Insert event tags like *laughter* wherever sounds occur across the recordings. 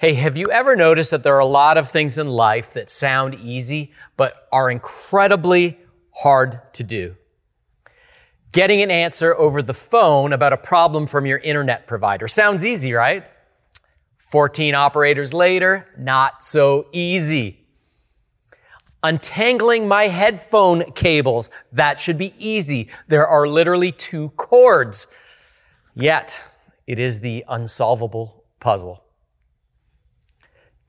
Hey, have you ever noticed that there are a lot of things in life that sound easy, but are incredibly hard to do? Getting an answer over the phone about a problem from your internet provider sounds easy, right? 14 operators later, not so easy. Untangling my headphone cables, that should be easy. There are literally two cords. Yet, it is the unsolvable puzzle.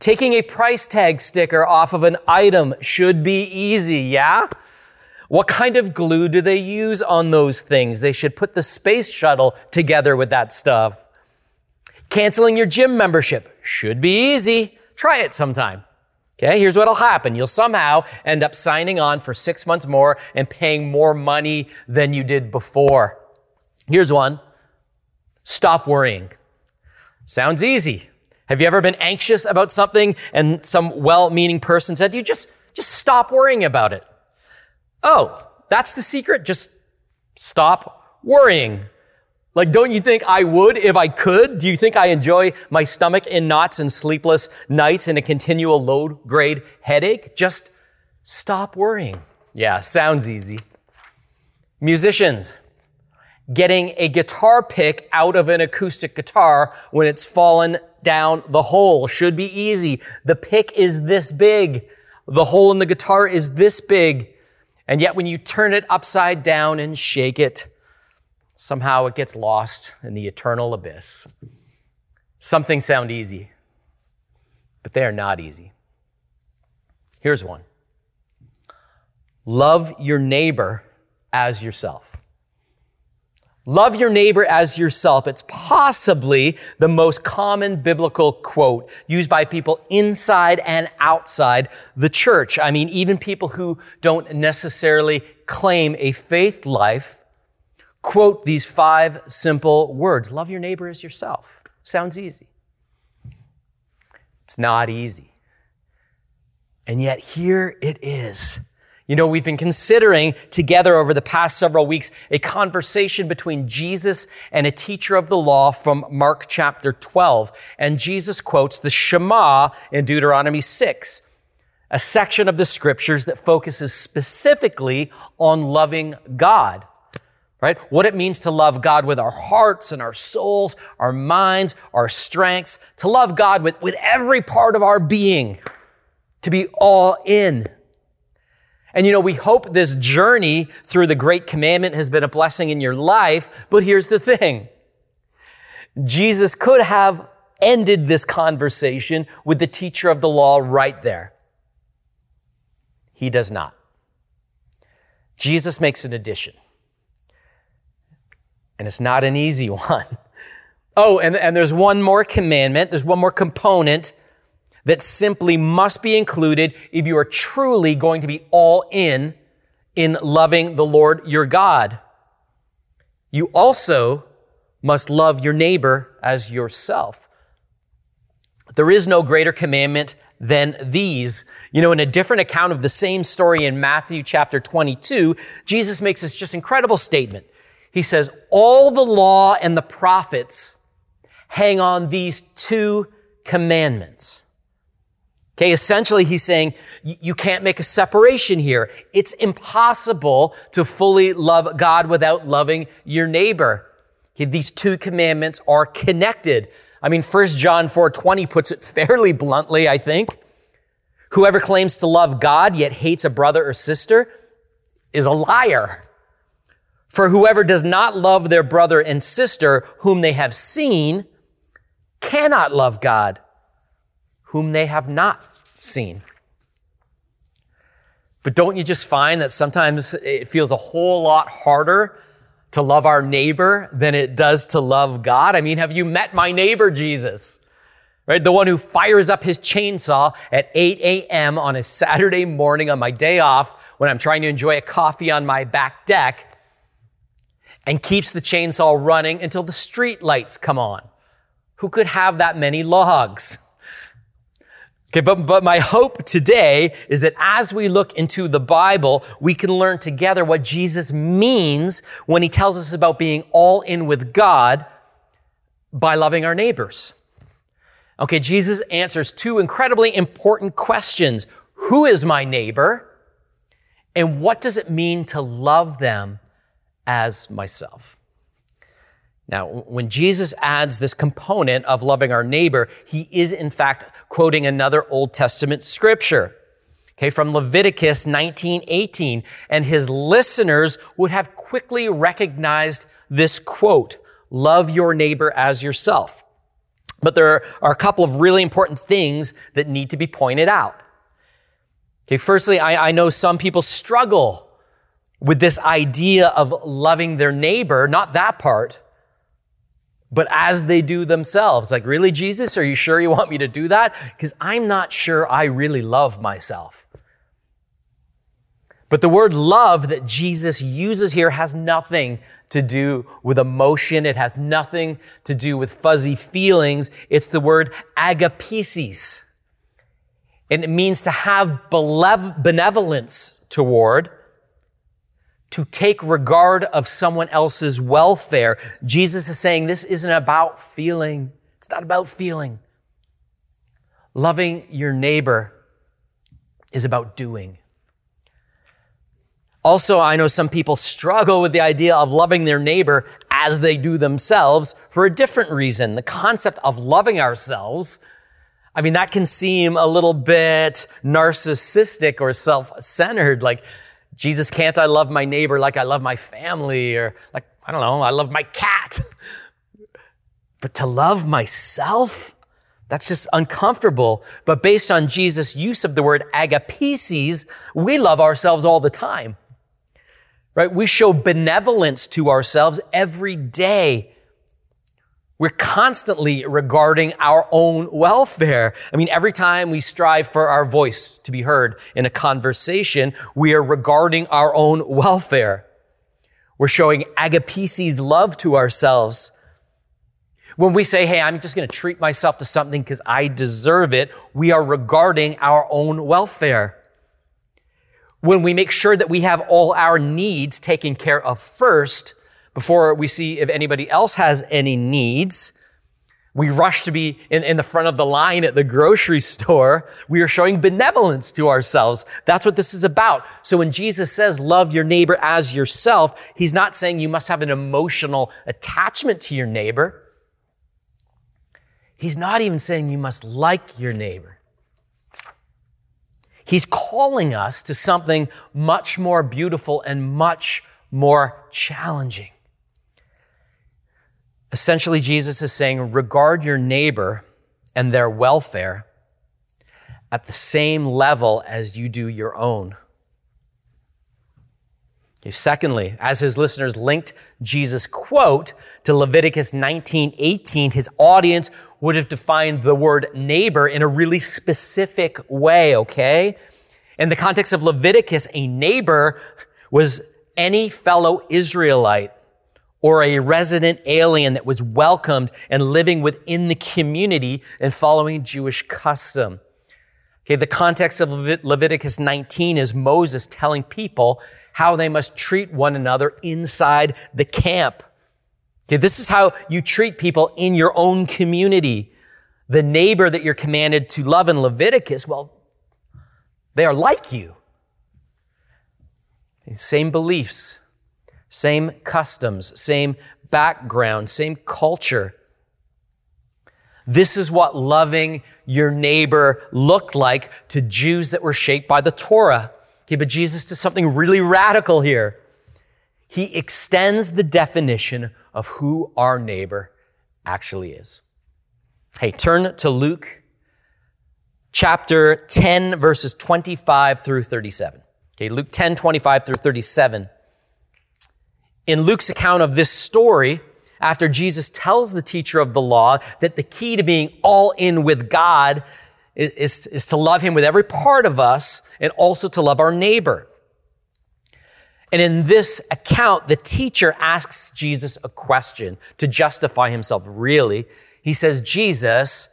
Taking a price tag sticker off of an item should be easy, yeah? What kind of glue do they use on those things? They should put the space shuttle together with that stuff. Canceling your gym membership should be easy. Try it sometime. Okay, here's what'll happen. You'll somehow end up signing on for six months more and paying more money than you did before. Here's one. Stop worrying. Sounds easy. Have you ever been anxious about something and some well-meaning person said to you, just, just stop worrying about it? Oh, that's the secret? Just stop worrying. Like, don't you think I would if I could? Do you think I enjoy my stomach in knots and sleepless nights and a continual low grade headache? Just stop worrying. Yeah, sounds easy. Musicians, getting a guitar pick out of an acoustic guitar when it's fallen down the hole should be easy. The pick is this big. The hole in the guitar is this big. And yet when you turn it upside down and shake it, somehow it gets lost in the eternal abyss. Some things sound easy, but they are not easy. Here's one. Love your neighbor as yourself. Love your neighbor as yourself. It's possibly the most common biblical quote used by people inside and outside the church. I mean, even people who don't necessarily claim a faith life quote these five simple words. Love your neighbor as yourself. Sounds easy. It's not easy. And yet here it is. You know, we've been considering together over the past several weeks a conversation between Jesus and a teacher of the law from Mark chapter 12. And Jesus quotes the Shema in Deuteronomy 6, a section of the scriptures that focuses specifically on loving God. Right? What it means to love God with our hearts and our souls, our minds, our strengths, to love God with, with every part of our being, to be all in. And you know, we hope this journey through the great commandment has been a blessing in your life, but here's the thing. Jesus could have ended this conversation with the teacher of the law right there. He does not. Jesus makes an addition. And it's not an easy *laughs* one. Oh, and, and there's one more commandment, there's one more component that simply must be included if you are truly going to be all in in loving the Lord your God. You also must love your neighbor as yourself. There is no greater commandment than these. You know, in a different account of the same story in Matthew chapter 22, Jesus makes this just incredible statement. He says, all the law and the prophets hang on these two commandments. Okay, essentially he's saying you can't make a separation here. It's impossible to fully love God without loving your neighbor. Okay, these two commandments are connected. I mean, 1 John 4:20 puts it fairly bluntly, I think. Whoever claims to love God yet hates a brother or sister is a liar. For whoever does not love their brother and sister whom they have seen cannot love God whom they have not seen. But don't you just find that sometimes it feels a whole lot harder to love our neighbor than it does to love God? I mean, have you met my neighbor, Jesus? Right? The one who fires up his chainsaw at 8 a.m. on a Saturday morning on my day off when I'm trying to enjoy a coffee on my back deck and keeps the chainsaw running until the street lights come on. Who could have that many logs? Okay, but, but my hope today is that as we look into the Bible, we can learn together what Jesus means when he tells us about being all in with God by loving our neighbors. Okay, Jesus answers two incredibly important questions. Who is my neighbor? And what does it mean to love them as myself? Now, when Jesus adds this component of loving our neighbor, he is in fact quoting another Old Testament scripture. Okay, from Leviticus 19:18, and his listeners would have quickly recognized this quote, love your neighbor as yourself. But there are a couple of really important things that need to be pointed out. Okay, firstly, I, I know some people struggle with this idea of loving their neighbor, not that part, but as they do themselves. Like, really, Jesus, are you sure you want me to do that? Because I'm not sure I really love myself. But the word love that Jesus uses here has nothing to do with emotion. It has nothing to do with fuzzy feelings. It's the word agapesis. And it means to have benevolence toward, to take regard of someone else's welfare. Jesus is saying this isn't about feeling. It's not about feeling. Loving your neighbor is about doing. Also, I know some people struggle with the idea of loving their neighbor as they do themselves for a different reason. The concept of loving ourselves, I mean, that can seem a little bit narcissistic or self-centered. Like, Jesus, can't I love my neighbor like I love my family? Or like, I don't know, I love my cat. *laughs* But to love myself, that's just uncomfortable. But based on Jesus' use of the word agapesis, we love ourselves all the time right? We show benevolence to ourselves every day. We're constantly regarding our own welfare. I mean, every time we strive for our voice to be heard in a conversation, we are regarding our own welfare. We're showing agapesis love to ourselves. When we say, hey, I'm just going to treat myself to something because I deserve it, we are regarding our own welfare when we make sure that we have all our needs taken care of first before we see if anybody else has any needs. We rush to be in, in, the front of the line at the grocery *laughs* store. We are showing benevolence to ourselves. That's what this is about. So when Jesus says, love your neighbor as yourself, he's not saying you must have an emotional attachment to your neighbor. He's not even saying you must like your neighbor. He's calling us to something much more beautiful and much more challenging. Essentially, Jesus is saying, regard your neighbor and their welfare at the same level as you do your own. Secondly, as his listeners linked Jesus' quote to Leviticus 19:18, his audience would have defined the word neighbor in a really specific way, okay? In the context of Leviticus, a neighbor was any fellow Israelite or a resident alien that was welcomed and living within the community and following Jewish custom. Okay, the context of Leviticus 19 is Moses telling people how they must treat one another inside the camp. Okay, this is how you treat people in your own community. The neighbor that you're commanded to love in Leviticus, well, they are like you. Same beliefs, same customs, same background, same culture. This is what loving your neighbor looked like to Jews that were shaped by the Torah. Okay, but Jesus does something really radical here. He extends the definition of who our neighbor actually is. Hey, turn to Luke chapter 10, verses 25 through 37. Okay, Luke 10, 25 through 37. In Luke's account of this story, after Jesus tells the teacher of the law that the key to being all in with God is, is to love him with every part of us and also to love our neighbor. And in this account, the teacher asks Jesus a question to justify himself, really. He says, Jesus,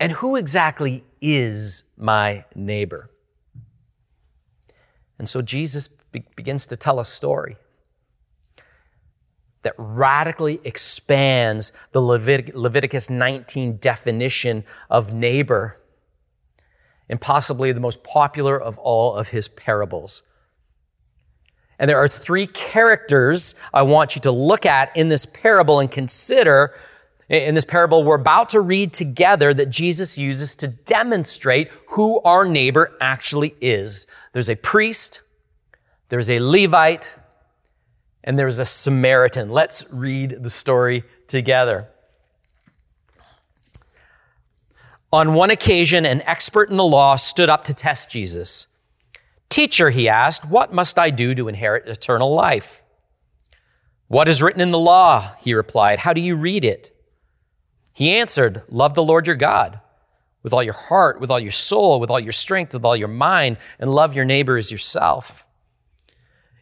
and who exactly is my neighbor? And so Jesus be- begins to tell a story. That radically expands the Levit- Leviticus 19 definition of neighbor and possibly the most popular of all of his parables. And there are three characters I want you to look at in this parable and consider in this parable we're about to read together that Jesus uses to demonstrate who our neighbor actually is. There's a priest, there's a Levite, and there was a Samaritan. Let's read the story together. On one occasion, an expert in the law stood up to test Jesus. Teacher, he asked, what must I do to inherit eternal life? What is written in the law? He replied. How do you read it? He answered, Love the Lord your God with all your heart, with all your soul, with all your strength, with all your mind, and love your neighbor as yourself.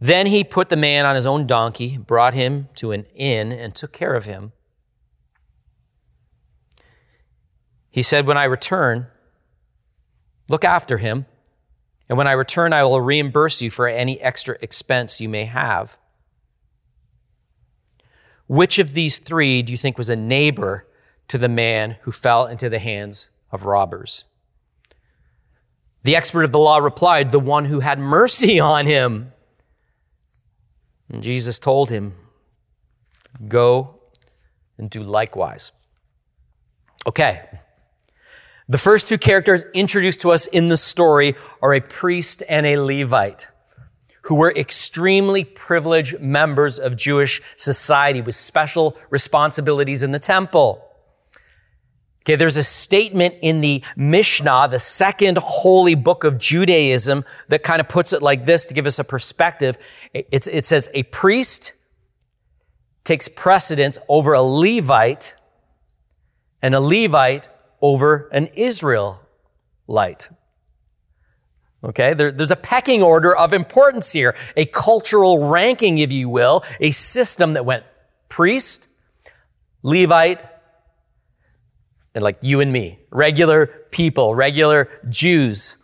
Then he put the man on his own donkey, brought him to an inn, and took care of him. He said, When I return, look after him, and when I return, I will reimburse you for any extra expense you may have. Which of these three do you think was a neighbor to the man who fell into the hands of robbers? The expert of the law replied, The one who had mercy *laughs* on him. And Jesus told him, Go and do likewise. Okay. The first two characters introduced to us in the story are a priest and a Levite who were extremely privileged members of Jewish society with special responsibilities in the temple. Okay, there's a statement in the Mishnah, the second holy book of Judaism, that kind of puts it like this to give us a perspective. It, it says, A priest takes precedence over a Levite, and a Levite over an Israelite. Okay, there, there's a pecking order of importance here, a cultural ranking, if you will, a system that went priest, Levite, and like you and me, regular people, regular Jews.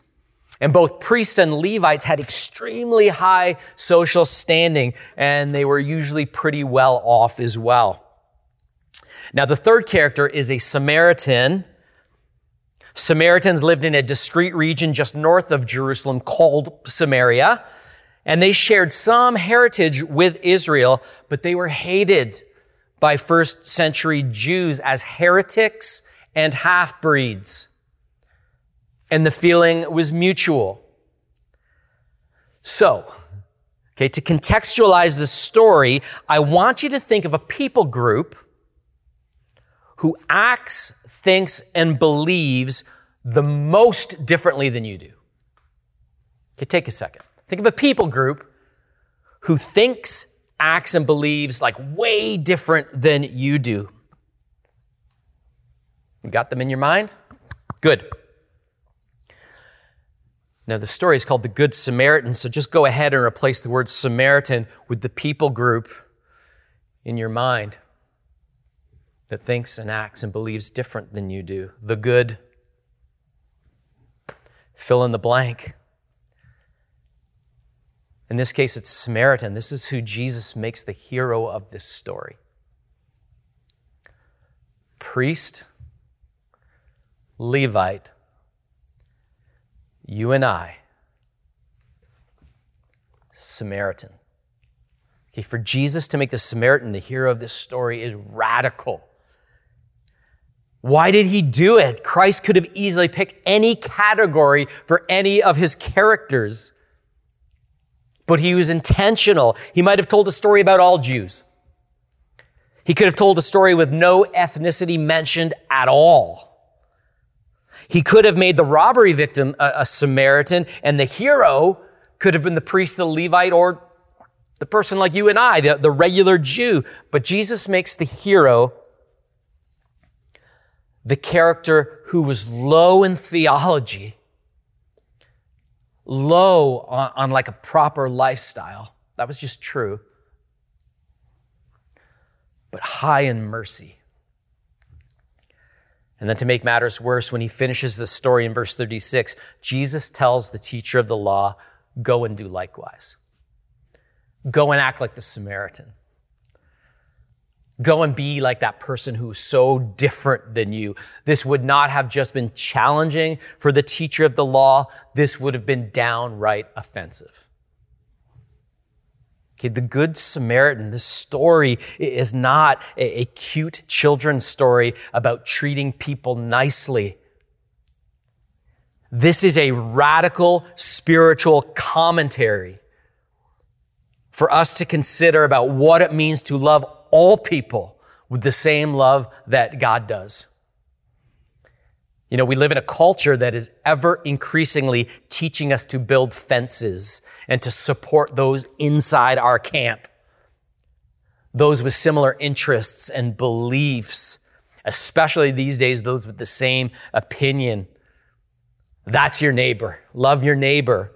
And both priests and Levites had extremely high social standing, and they were usually pretty well off as well. Now, the third character is a Samaritan Samaritans lived in a discrete region just north of Jerusalem called Samaria, and they shared some heritage with Israel, but they were hated by first century Jews as heretics and half breeds. And the feeling was mutual. So, okay, to contextualize this story, I want you to think of a people group who acts thinks, and believes the most differently than you do. Okay, take a second. Think of a people group who thinks, acts, and believes like way different than you do. You got them in your mind? Good. Now, the story is called the Good Samaritan, so just go ahead and replace the word Samaritan with the people group in your mind that thinks and acts and believes different than you do. The good. Fill in the blank. In this case, it's Samaritan. This is who Jesus makes the hero of this story. Priest, Levite, you and I, Samaritan. Okay, for Jesus to make the Samaritan the hero of this story is radical. Why did he do it? Christ could have easily picked any category for any of his characters. But he was intentional. He might have told a story about all Jews. He could have told a story with no ethnicity mentioned at all. He could have made the robbery victim a, a, Samaritan, and the hero could have been the priest, the Levite, or the person like you and I, the, the regular Jew. But Jesus makes the hero the character who was low in theology, low on, on like a proper lifestyle. That was just true. But high in mercy. And then to make matters worse, when he finishes the story in verse 36, Jesus tells the teacher of the law, Go and do likewise. Go and act like the Samaritan. Go and be like that person who's so different than you. This would not have just been challenging for the teacher of the law. This would have been downright offensive. Okay, the Good Samaritan, this story is not a, cute children's story about treating people nicely. This is a radical spiritual commentary for us to consider about what it means to love all people with the same love that God does. You know, we live in a culture that is ever increasingly teaching us to build fences and to support those inside our camp, those with similar interests and beliefs, especially these days, those with the same opinion. That's your neighbor. Love your neighbor.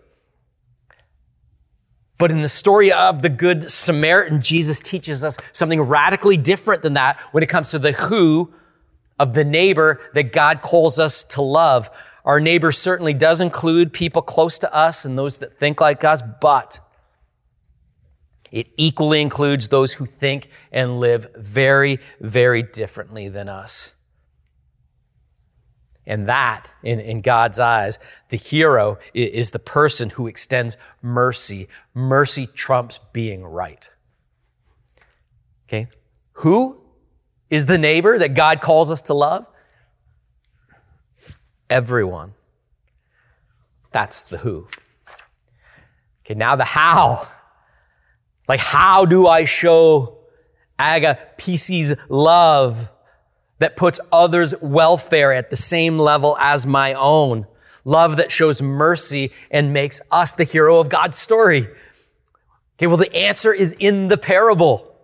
But in the story of the Good Samaritan, Jesus teaches us something radically different than that when it comes to the who of the neighbor that God calls us to love. Our neighbor certainly does include people close to us and those that think like us, but it equally includes those who think and live very, very differently than us. And that, in, in God's eyes, the hero is the person who extends mercy. Mercy trumps being right. Okay? Who is the neighbor that God calls us to love? Everyone. That's the who. Okay, now the how. Like, how do I show agapesis love? that puts others' welfare at the same level as my own. Love that shows mercy and makes us the hero of God's story. Okay, well, the answer is in the parable.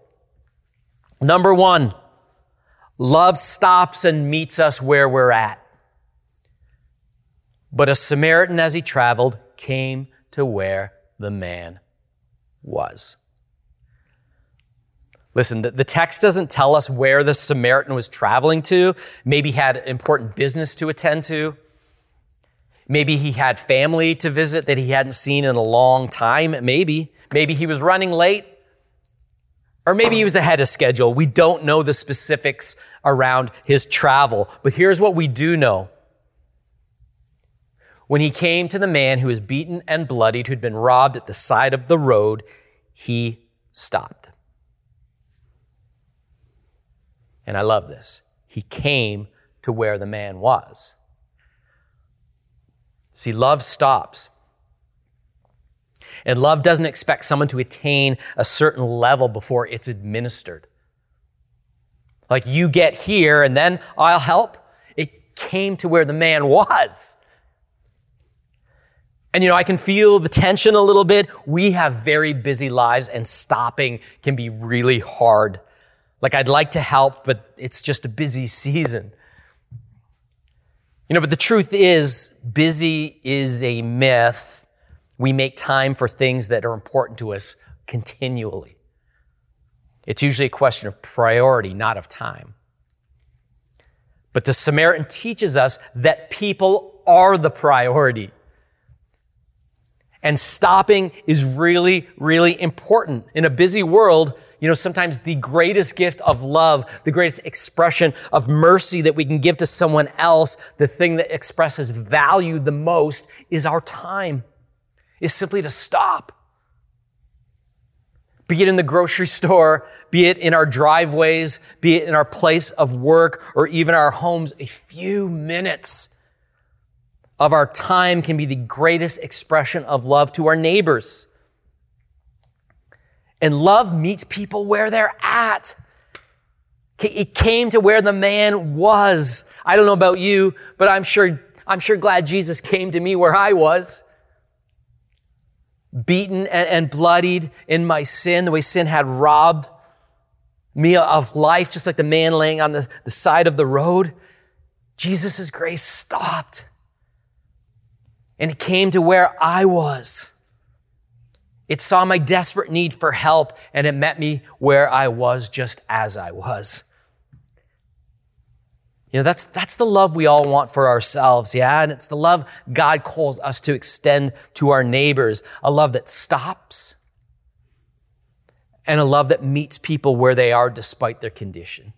Number one, love stops and meets us where we're at. But a Samaritan, as he traveled, came to where the man was. Listen, the, text doesn't tell us where the Samaritan was traveling to. Maybe he had important business to attend to. Maybe he had family to visit that he hadn't seen in a long time. Maybe. Maybe he was running late. Or maybe he was ahead of schedule. We don't know the specifics around his travel. But here's what we do know. When he came to the man who was beaten and bloodied, who'd been robbed at the side of the road, he stopped. And I love this. He came to where the man was. See, love stops. And love doesn't expect someone to attain a certain level before it's administered. Like you get here and then I'll help. It came to where the man *laughs* was. And you know, I can feel the tension a little bit. We have very busy lives and stopping can be really hard like I'd like to help, but it's just a busy *laughs* season. You know, but the truth is, busy is a myth. We make time for things that are important to us continually. It's usually a question of priority, not of time. But the Samaritan teaches us that people are the priority. And stopping is really, really important. In a busy world, you know, sometimes the greatest gift of love, the greatest expression of mercy that we can give to someone else, the thing that expresses value the most is our time, is simply to stop. be it in the grocery store, be it in our driveways, be it in our place of work, or even our homes, a few minutes of our time can be the greatest expression of love to our neighbors. And love meets people where they're at. It came to where the man was. I don't know about you, but I'm sure, I'm sure glad Jesus came to me where I was. Beaten and, bloodied in my sin, the way sin had robbed me of life, just like the man laying on the, the side of the road. Jesus' grace stopped. And it came to where I was. It saw my desperate need for help and it met me where I was just as I was. You know, that's, that's the love we all want for ourselves, yeah? And it's the love God calls us to extend to our neighbors. A love that stops and a love that meets people where they are despite their condition.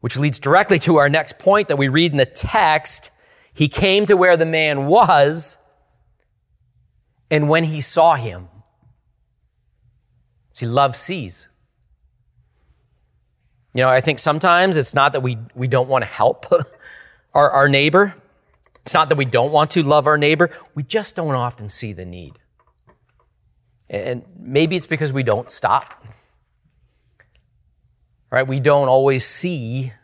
Which leads directly to our next point that we read in the text. He came to where the man was and when he saw him, see, love sees. You know, I think sometimes it's not that we, we don't want to help *laughs* our, our neighbor. It's not that we don't want to love our neighbor. We just don't often see the need. And maybe it's because we don't stop. Right? We don't always see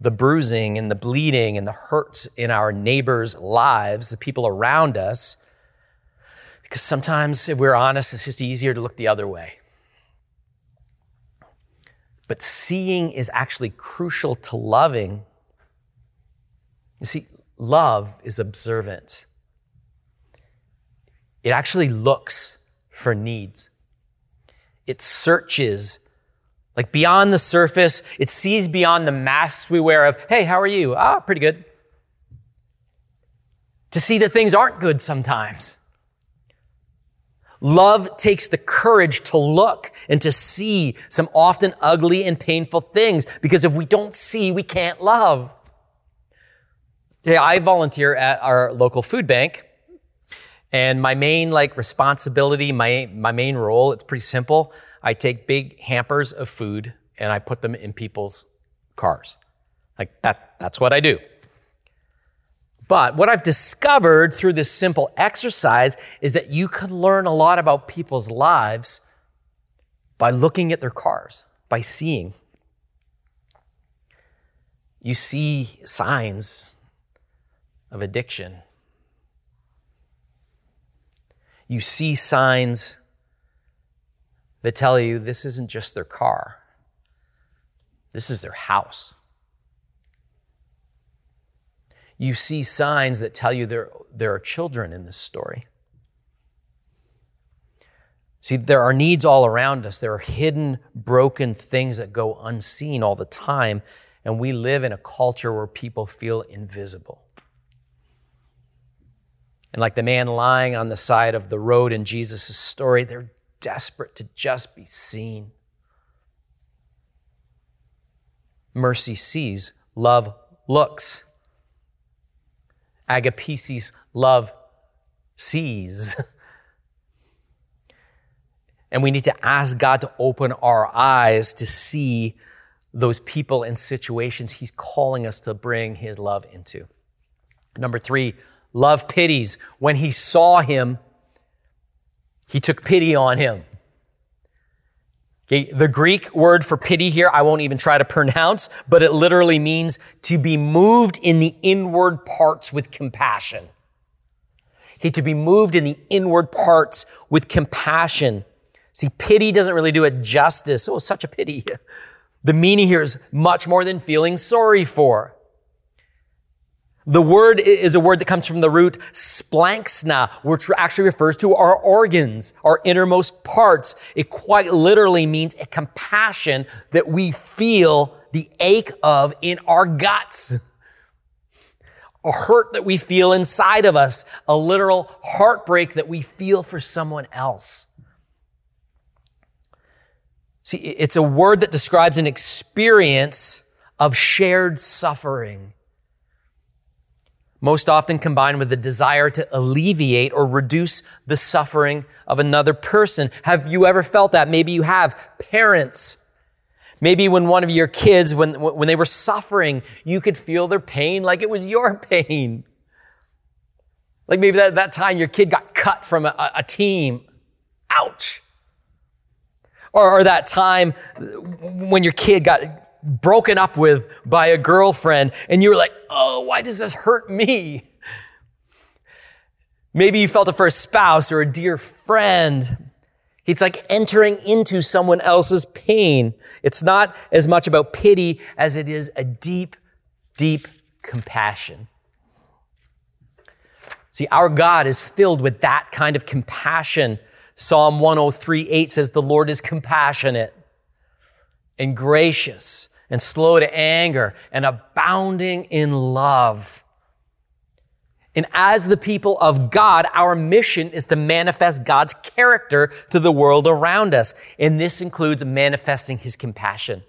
the bruising and the bleeding and the hurts in our neighbors' lives, the people around us, because sometimes, if we're honest, it's just easier to look the other way. But seeing is actually crucial to loving. You see, love is observant, it actually looks for needs, it searches. Like beyond the surface, it sees beyond the masks we wear of, hey, how are you? Ah, pretty good. To see that things aren't good sometimes. Love takes the courage to look and to see some often ugly and painful things because if we don't see, we can't love. Yeah, I volunteer at our local food bank. And my main like responsibility, my my main role, it's pretty simple. I take big hampers of food and I put them in people's cars. Like that that's what I do. But what I've discovered through this simple exercise is that you can learn a lot about people's lives by looking at their cars, by seeing. You see signs of addiction. You see signs that tell you this isn't just their car, this is their house you see signs that tell you there, there are children in this story. See, there are needs all around us. There are hidden, broken things that go unseen all the time, and we live in a culture where people feel invisible. And like the man lying on the side of the road in Jesus' story, they're desperate to just be seen. Mercy sees, love looks. Agapesis love sees. *laughs* and we need to ask God to open our eyes to see those people and situations He's calling us to bring His love into. Number three, love pities. When He saw him, He took pity on him. Okay, the Greek word for pity here, I won't even try to pronounce, but it literally means to be moved in the inward parts with compassion. Okay, to be moved in the inward parts with compassion. See, pity doesn't really do it justice. Oh, such a pity. *laughs* The meaning here is much more than feeling sorry for. The word is a word that comes from the root splanchna, which actually refers to our organs, our innermost parts. It quite literally means a compassion that we feel the ache of in our guts. A hurt that we feel inside of us, a literal heartbreak that we feel for someone else. See, it's a word that describes an experience of shared suffering most often combined with the desire to alleviate or reduce the suffering of another person. Have you ever felt that? Maybe you have. Parents, maybe when one of your kids, when, when they were suffering, you could feel their pain like it was your *laughs* pain. Like maybe that, that time your kid got cut from a, a team. Ouch. Or, or that time when your kid got broken up with by a girlfriend and you were like, oh, why does this hurt me? Maybe you felt it for a spouse or a dear friend. It's like entering into someone else's pain. It's not as much about pity as it is a deep, deep compassion. See, our God is filled with that kind of compassion. Psalm 103 8 says, The Lord is compassionate and gracious and slow to anger and abounding in love. And as the people of God, our mission is to manifest God's character to the world around us. And this includes manifesting his compassion.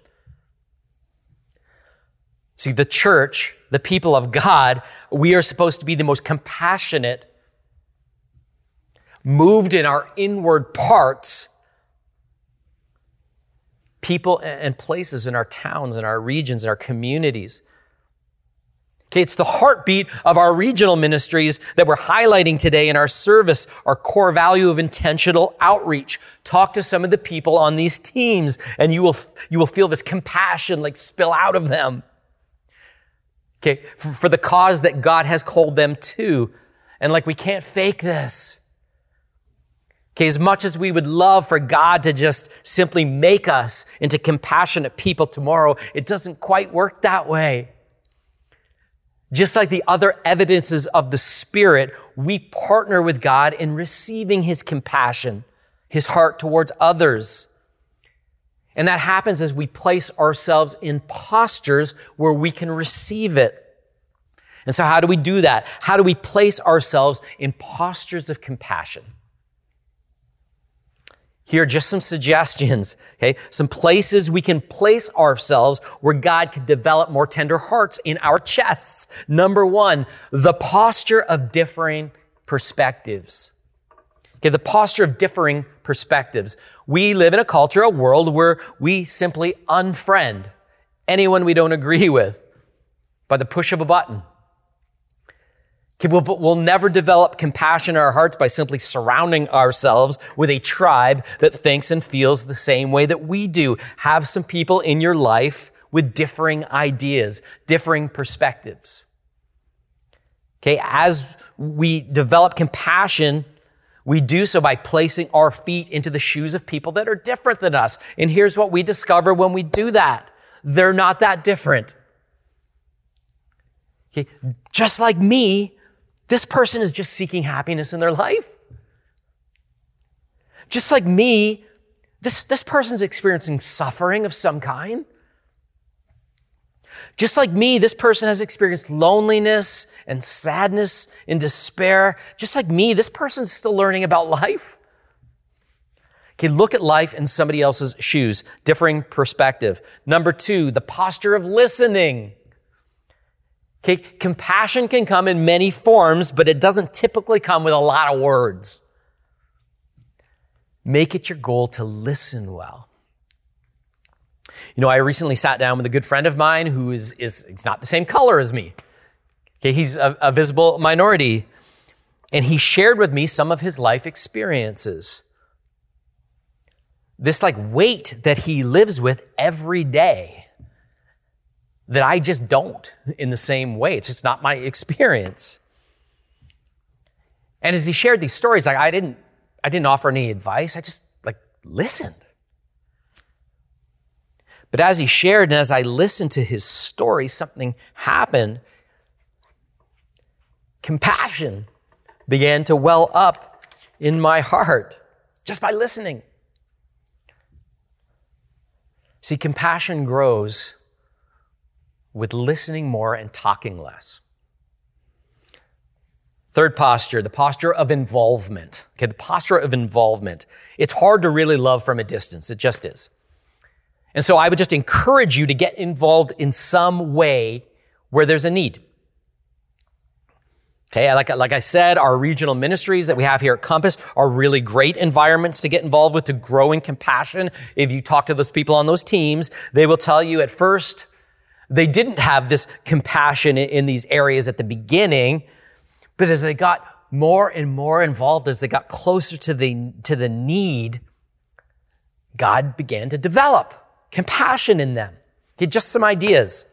See, the church, the people of God, we are supposed to be the most compassionate, moved in our inward parts people and places in our towns, in our regions, in our communities. Okay, it's the heartbeat of our regional ministries that we're highlighting today in our service, our core value of intentional outreach. Talk to some of the people on these teams and you will, you will feel this compassion like spill out of them. Okay, for, for the cause that God has called them to. And like we can't fake this. Okay, as much as we would love for God to just simply make us into compassionate people tomorrow, it doesn't quite work that way. Just like the other evidences of the Spirit, we partner with God in receiving His compassion, His heart towards others. And that happens as we place ourselves in postures where we can receive it. And so how do we do that? How do we place ourselves in postures of compassion? Here are just some suggestions, *laughs* okay? Some places we can place ourselves where God could develop more tender hearts in our chests. Number one, the posture of differing perspectives. Okay, the posture of differing perspectives. We live in a culture, a world where we simply unfriend anyone we don't agree *laughs* with by the push of a button. We'll, we'll never develop compassion in our hearts by simply surrounding ourselves with a tribe that thinks and feels the same way that we do. Have some people in your life with differing ideas, differing perspectives. Okay, as we develop compassion, we do so by placing our feet into the shoes of people that are different than us. And here's what we discover when we do that. They're not that different. Okay, just like me, this person is just seeking happiness in their life. Just like me, this, this person's experiencing suffering of some kind. Just like me, this person has experienced loneliness and sadness and despair. Just like me, this person's still learning about life. Okay, look at life in somebody else's shoes, differing perspective. Number two, the posture of listening. Okay, compassion can come in many forms, but it doesn't typically come with a lot of words. Make it your goal to listen well. You know, I recently sat down with a good friend of mine who is, is, is not the same color as me. Okay, he's a, a visible minority. And he shared with me some of his life experiences. This like weight that he lives with every day that I just don't in the same way. It's just not my experience. And as he shared these stories, like I didn't, I didn't offer any advice. I just like listened. But as he shared and as I listened to his story, something happened. Compassion began to well up in my heart just by listening. See, compassion grows with listening more and talking less. Third posture, the posture of involvement. Okay, the posture of involvement. It's hard to really love from a distance. It just is. And so I would just encourage you to get involved in some way where there's a need. Okay, like, like I said, our regional ministries that we have here at Compass are really great environments to get involved with, to grow in compassion. If you talk to those people on those teams, they will tell you at first they didn't have this compassion in these areas at the beginning, but as they got more and more involved, as they got closer to the, to the need, God began to develop compassion in them. He had just some ideas.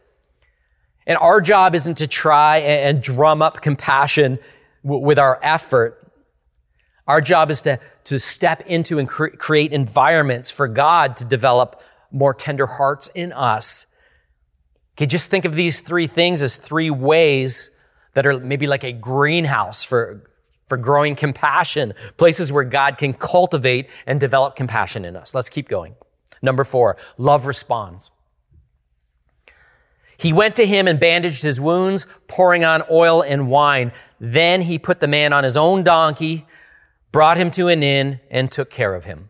And our job isn't to try and drum up compassion with our effort. Our job is to, to step into and cre- create environments for God to develop more tender hearts in us. Okay, just think of these three things as three ways that are maybe like a greenhouse for, for growing compassion, places where God can cultivate and develop compassion in us. Let's keep going. Number four, love responds. He went to him and bandaged his wounds, pouring on oil and wine. Then he put the man on his own donkey, brought him to an inn, and took care of him.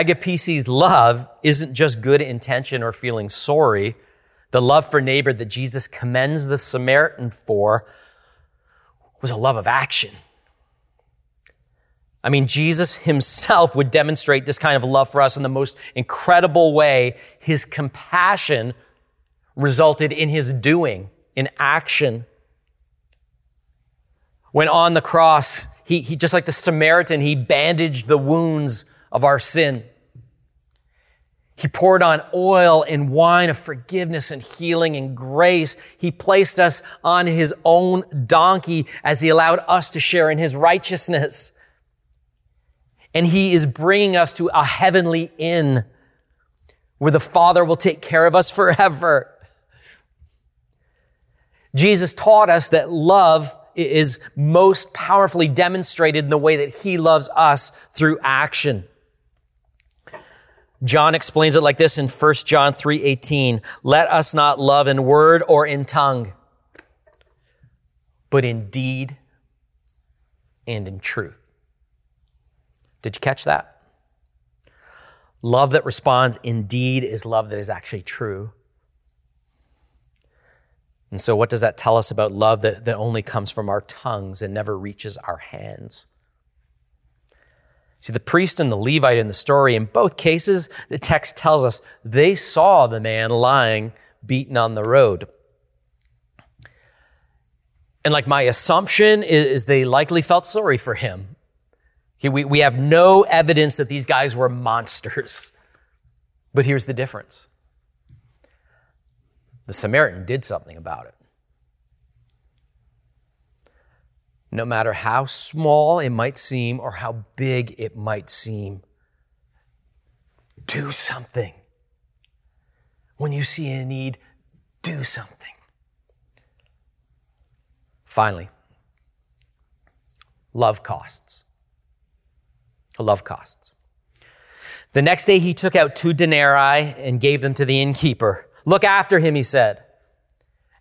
Agape's love isn't just good intention or feeling sorry. The love for neighbor that Jesus commends the Samaritan for was a love of action. I mean, Jesus himself would demonstrate this kind of love for us in the most incredible way. His compassion resulted in his doing, in action. When on the cross, he, he just like the Samaritan, he bandaged the wounds of our sin. He poured on oil and wine of forgiveness and healing and grace. He placed us on his own donkey as he allowed us to share in his righteousness and he is bringing us to a heavenly inn where the Father will take care of us forever. Jesus taught us that love is most powerfully demonstrated in the way that he loves us through action. John explains it like this in 1 John 3:18, "Let us not love in word or in tongue, but in deed and in truth." Did you catch that? Love that responds indeed is love that is actually true. And so, what does that tell us about love that, that only comes from our tongues and never reaches our hands? See, the priest and the Levite in the story, in both cases, the text tells us they saw the man lying beaten on the road. And like my assumption is, they likely felt sorry for him. We, we have no evidence that these guys were monsters. But here's the difference the Samaritan did something about it. No matter how small it might seem or how big it might seem, do something. When you see a need, do something. Finally, love costs love costs. The next day he took out two denarii and gave them to the innkeeper. Look after him, he said.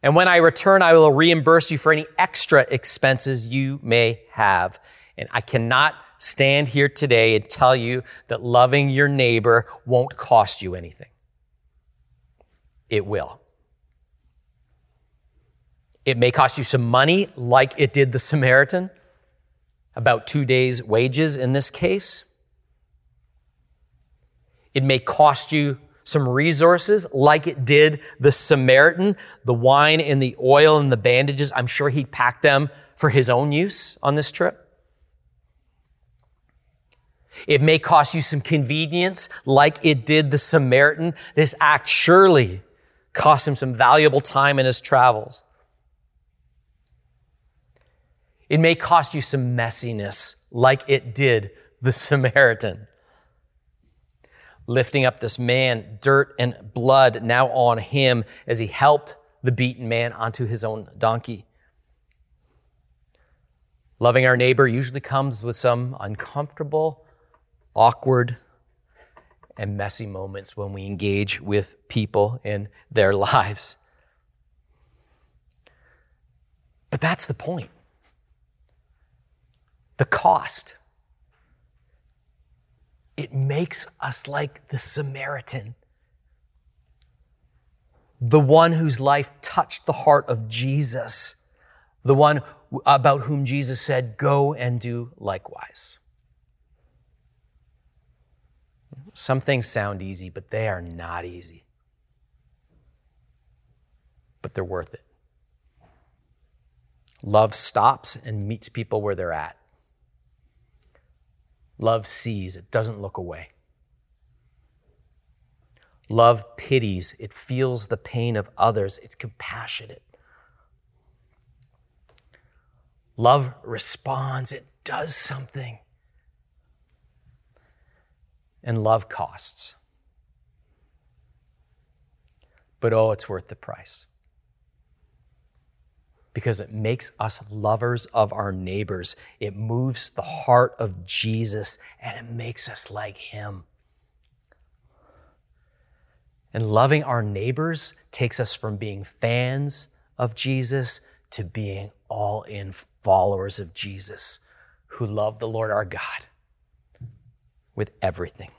And when I return, I will reimburse you for any extra expenses you may have. And I cannot stand here today and tell you that loving your neighbor won't cost you anything. It will. It may cost you some money, like it did the Samaritan about two days' wages in this case. It may cost you some resources like it did the Samaritan, the wine and the oil and the bandages. I'm sure he packed them for his own use on this trip. It may cost you some convenience like it did the Samaritan. This act surely cost him some valuable time in his travels. It may cost you some messiness, like it did the *laughs* Samaritan. Lifting up this man, dirt and blood now on him as he helped the beaten man onto his own donkey. Loving our neighbor usually comes with some uncomfortable, awkward, and messy moments when we engage with people in their *laughs* lives. But that's the point the cost. It makes us like the Samaritan. the one whose life touched the heart of Jesus, the one about whom Jesus said, Go and do likewise. Some things sound easy, but they are not easy. But they're worth it. Love stops and meets people where they're at. Love sees, it doesn't look away. Love pities, it feels the pain of others, it's compassionate. Love responds, it does something. And love costs. But oh, it's worth the price. Because it makes us lovers of our neighbors. It moves the heart of Jesus and it makes us like him. And loving our neighbors takes us from being fans of Jesus to being all in followers of Jesus who love the Lord our God with everything.